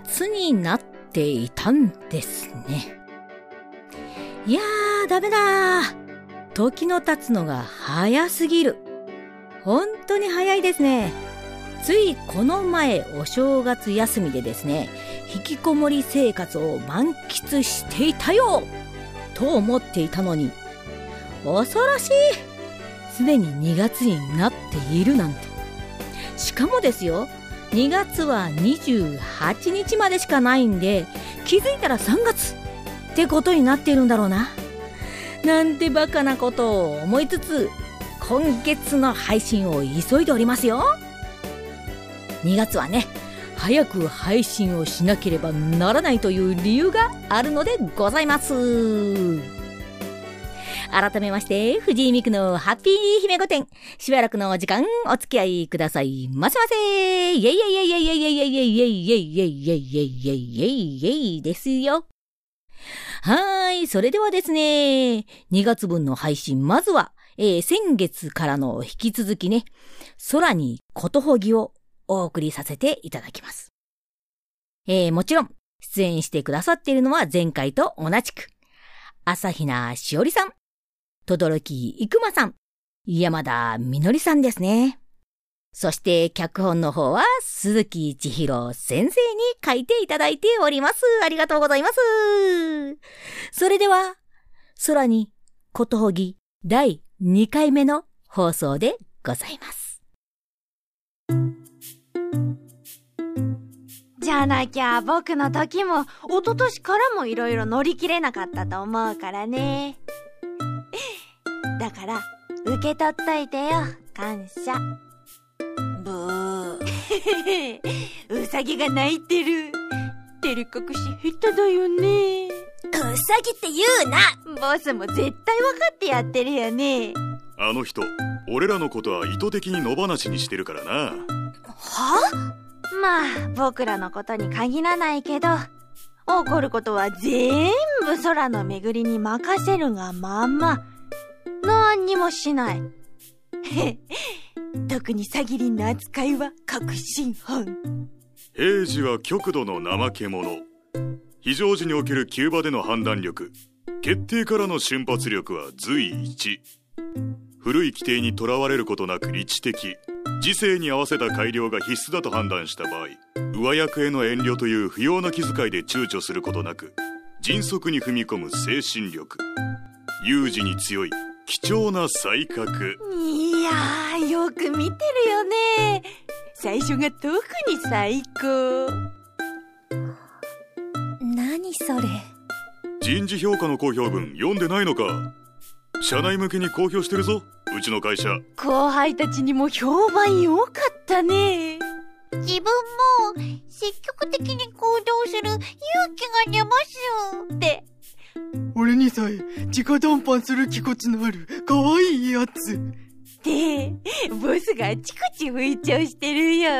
月になっていたんですね。いやー、ダメだ時の経つのが早すぎる。本当に早いですね。ついこの前お正月休みでですね、引きこもり生活を満喫していたよと思っていたのに、恐ろしいすでに2月になっているなんて。しかもですよ、2月は28日までしかないんで、気づいたら3月ってことになっているんだろうな。なんてバカなことを思いつつ、今月の配信を急いでおりますよ。2月はね、早く配信をしなければならないという理由があるのでございます。改めまして、藤井美久のハッピー姫御殿。しばらくのお時間お付き合いくださいませませイェイイェイイェイイェイイェイイェイイェイイェイイェイイェイイェイイェイイェイイェイですよ。はーい。それではですね、2月分の配信、まずは、えー、先月からの引き続きね、空にことほぎをお送りさせていただきます。えー、もちろん、出演してくださっているのは前回と同じく、朝比奈しおりさん、とどろきいくまさん、山田みのりさんですね。そして脚本の方は鈴木千尋先生に書いていただいております。ありがとうございます。それでは、空にことほぎ第2回目の放送でございます。じゃなきゃ僕の時も一昨年からもいろいろ乗り切れなかったと思うからね。だから、受け取っといてよ、感謝。ブー。うさぎが泣いてる。照れ隠し下手だよね。うさぎって言うなボスも絶対分かってやってるよね。あの人、俺らのことは意図的に野放しにしてるからな。はまあ、僕らのことに限らないけど、起こることは全部空の巡りに任せるがまんま。何にもしない。特に詐欺林の扱いは確信犯。平時は極度の怠け者。非常時における急場での判断力。決定からの瞬発力は随一。古い規定にとらわれることなく理知的。時勢に合わせた改良が必須だと判断した場合、上役への遠慮という不要な気遣いで躊躇することなく、迅速に踏み込む精神力。有事に強い貴重な才覚。いやー、よく見てるよね。最初が特に最高。何それ？人事評価の公表文読んでないのか？社内向けに公表してるぞ、うちの会社。後輩たちにも評判良かったね。自分も積極的に行動する勇気が出ますって俺にさえ直談判する気骨のある可愛いやつ。で、ボスがあちこち吹聴してるよ。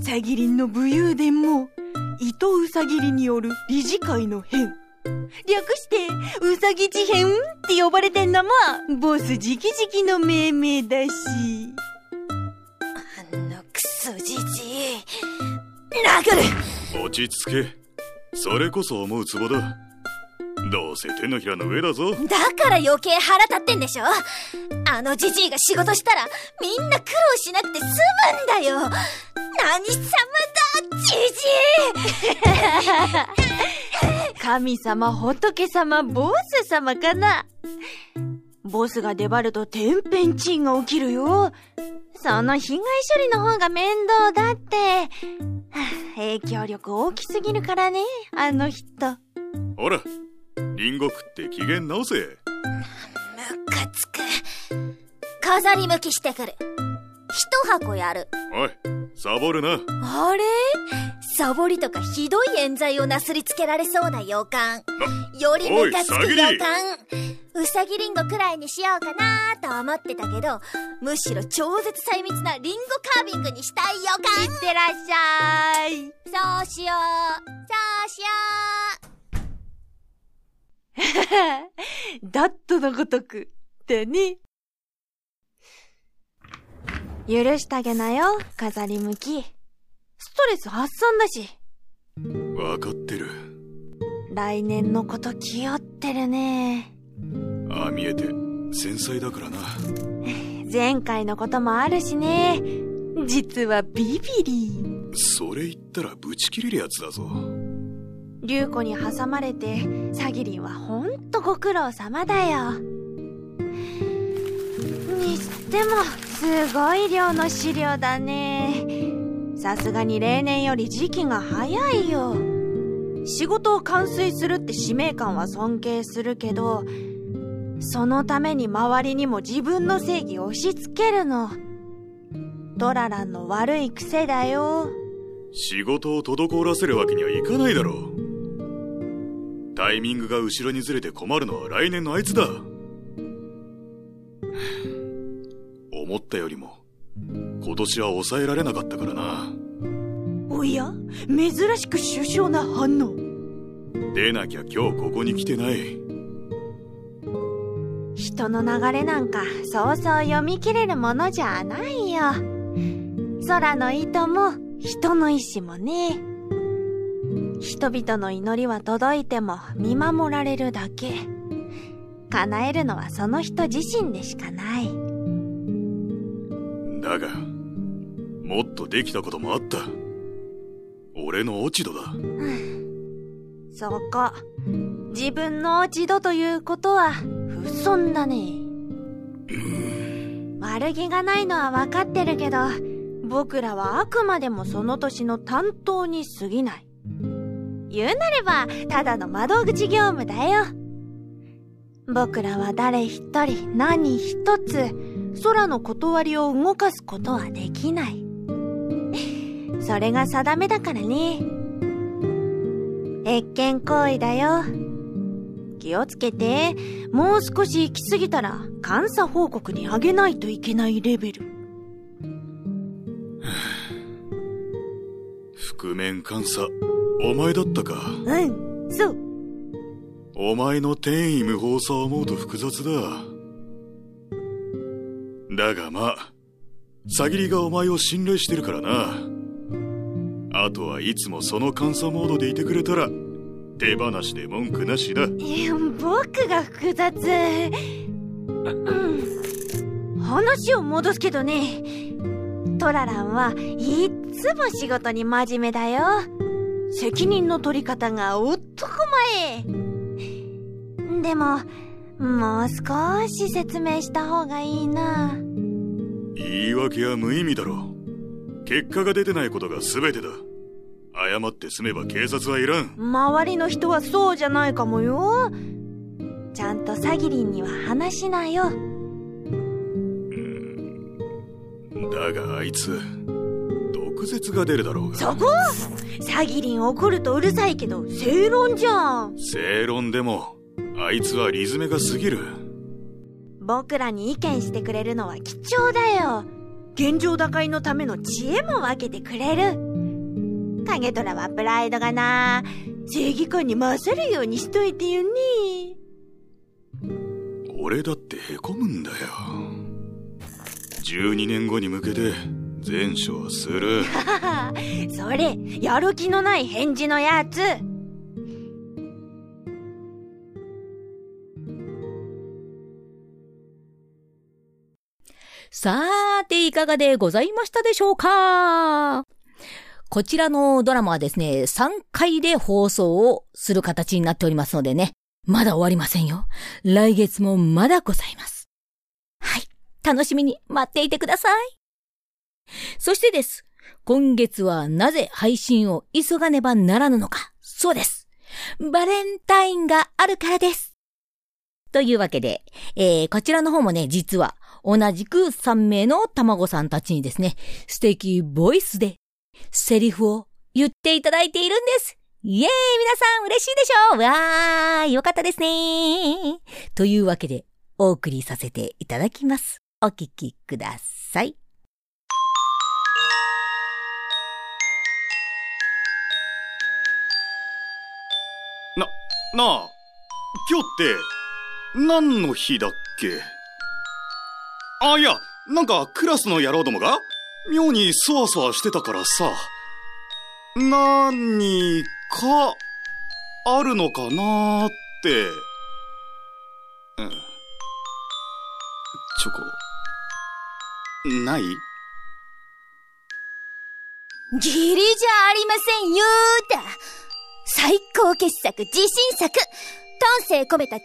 さぎりんの武勇伝も、糸うさぎりによる理事会の変。略して、うさぎ事変って呼ばれてんのも、ボス直々の命名だし。あのクソじじい。殴る落ち着け。それこそ思うツボだ。どうせ手のひらの上だぞ。だから余計腹立ってんでしょ？あのじじいが仕事したらみんな苦労しなくて済むんだよ何様だ、じじい神様、仏様、ボス様かな？ボスが出張ると天変地異が起きるよ。その被害処理の方が面倒だって。影響力大きすぎるからね、あの人。ほら、リンゴ食って機嫌直せ。つく。飾り向きしてくる。一箱やる。おい、サボるな。あれ？サボりとかひどい冤罪をなすりつけられそうな予感。よりムカつく予感。うさぎリンゴくらいにしようかなと思ってたけど、むしろ超絶細密なリンゴカービングにしたい予感。いってらっしゃい。そうしよう。そうしよう。ダットのごとく、ってね。許してあげなよ、飾り向き。ストレス発散だし。わかってる。来年のこと気負ってるね。ああ見えて、繊細だからな。前回のこともあるしね。実はビビリ。それ言ったらブチ切れるやつだぞ。竜子に挟まれて、サギリンはほんとご苦労様だよ。にしても、すごい量の資料だね。さすがに例年より時期が早いよ。仕事を完遂するって使命感は尊敬するけど、そのために周りにも自分の正義を押し付けるの。ドラランの悪い癖だよ。仕事を滞らせるわけにはいかないだろう。タイミングが後ろにずれて困るのは来年のあいつだ。思ったよりも、今年は抑えられなかったからな。おや？珍しく首相な反応。出なきゃ今日ここに来てない。人の流れなんかそうそう読み切れるものじゃないよ。空の糸も人の意志もね。人々の祈りは届いても見守られるだけ。叶えるのはその人自身でしかない。だが、もっとできたこともあった。俺の落ち度だ。そこ、自分の落ち度ということは不損だね。悪気がないのは分かってるけど、僕らはあくまでもその年の担当に過ぎない。言うなれば、ただの窓口業務だよ。僕らは誰一人何一つ空の断りを動かすことはできない。それが定めだからね。越権行為だよ。気をつけて、もう少し行き過ぎたら監査報告にあげないといけないレベル。覆面監査、お前だったか？うん、そう。お前の天意無法さを思うと複雑だ。だがまあ、さぎりがお前を信頼してるからな。あとはいつもその監査モードでいてくれたら、手放しで文句なしだ。いや、僕が複雑。うん。話を戻すけどね。トラランはいっつも仕事に真面目だよ。責任の取り方が男前。でも、もう少し説明した方がいいな。言い訳は無意味だろう。結果が出てないことが全てだ。謝って済めば警察はいらん。周りの人はそうじゃないかもよ。ちゃんとサギリンには話しなよ。だがあいつ、毒舌が出るだろうが。そこ？サギリン怒るとうるさいけど、正論じゃん。正論でも、あいつはリズメが過ぎる。僕らに意見してくれるのは貴重だよ。現状打開のための知恵も分けてくれる。影虎はプライドがな、正義感に勝るようにしといてよね。俺だって凹むんだよ。12年後に向けて前処する。それ、やる気のない返事のやつ。さーて、いかがでございましたでしょうか？こちらのドラマはですね、3回で放送をする形になっておりますのでね、まだ終わりませんよ。来月もまだございます。はい。楽しみに待っていてください。そしてです。今月はなぜ配信を急がねばならぬのか。そうです。バレンタインがあるからです。というわけで、えー、こちらの方もね、実は同じく3名の卵さんたちにですね、素敵ボイスでセリフを言っていただいているんです。イエーイ皆さん嬉しいでしょう？わーよかったですねというわけで、お送りさせていただきます。お聞きください。な、なあ、今日って、何の日だっけ？あ、いや、なんかクラスの野郎どもが、妙にそわそわしてたからさ。何か、あるのかなーって。うん。チョコ、ない？ギリじゃありませんよーだ。最高傑作、自信作、丹精込めた超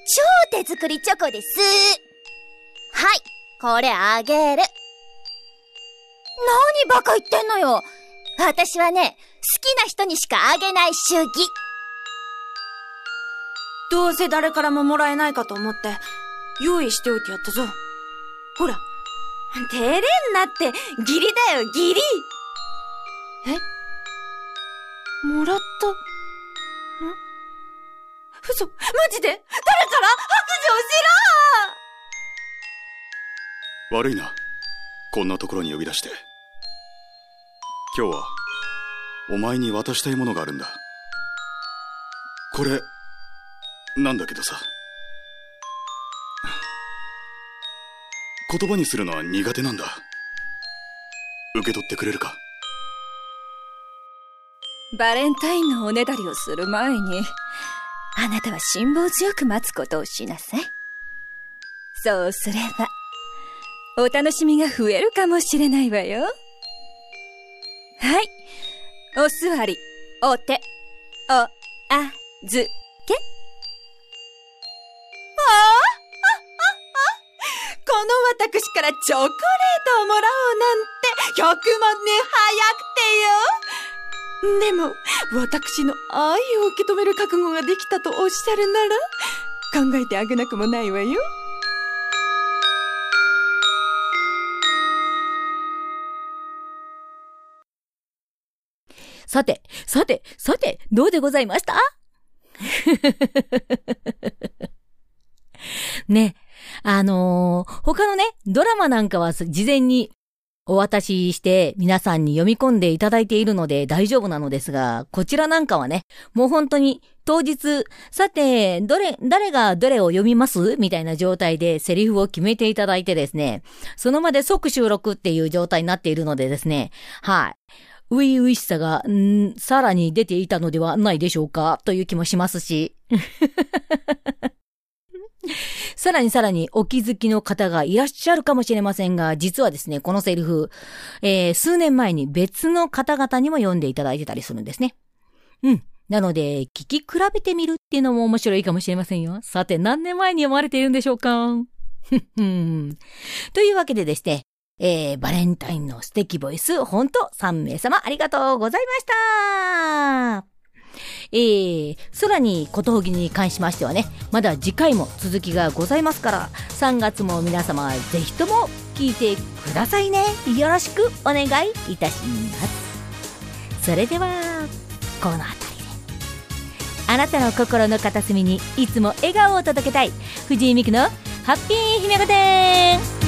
手作りチョコです。はい、これあげる。何バカ言ってんのよ私はね、好きな人にしかあげない主義。どうせ誰からももらえないかと思って、用意しておいてやったぞ。ほら、照れんなって、義理だよ、義理えもらったの嘘マジで誰から白状しろ悪いな。こんなところに呼び出して。今日は、お前に渡したいものがあるんだ。これ、なんだけどさ。言葉にするのは苦手なんだ。受け取ってくれるかバレンタインのおねだりをする前に、あなたは辛抱強く待つことをしなさい。そうすれば、お楽しみが増えるかもしれないわよ。はい。お座り、お手、お、あ、ず、私からチョコレートをもらおうなんて、100万年早くてよ。でも、私の愛を受け止める覚悟ができたとおっしゃるなら、考えてあげなくもないわよ。さて、さて、さて、どうでございました？ねえ、あのー、他のね、ドラマなんかは事前にお渡しして皆さんに読み込んでいただいているので大丈夫なのですが、こちらなんかはね、もう本当に当日、さて、どれ、誰がどれを読みます？みたいな状態でセリフを決めていただいてですね、その場で即収録っていう状態になっているのでですね、はい。初々しさが、んさらに出ていたのではないでしょうか？という気もしますし。さらにさらにお気づきの方がいらっしゃるかもしれませんが、実はですね、このセリフ、えー、数年前に別の方々にも読んでいただいてたりするんですね。うん。なので、聞き比べてみるっていうのも面白いかもしれませんよ。さて、何年前に読まれているんでしょうか？というわけでですね、えー、バレンタインの素敵ボイス、ほんと3名様ありがとうございましたえー、空にことほぎに関しましてはね、まだ次回も続きがございますから、3月も皆様ぜひとも聞いてくださいね。よろしくお願いいたします。それでは、この辺りで。あなたの心の片隅にいつも笑顔を届けたい、藤井美久のハッピー姫御殿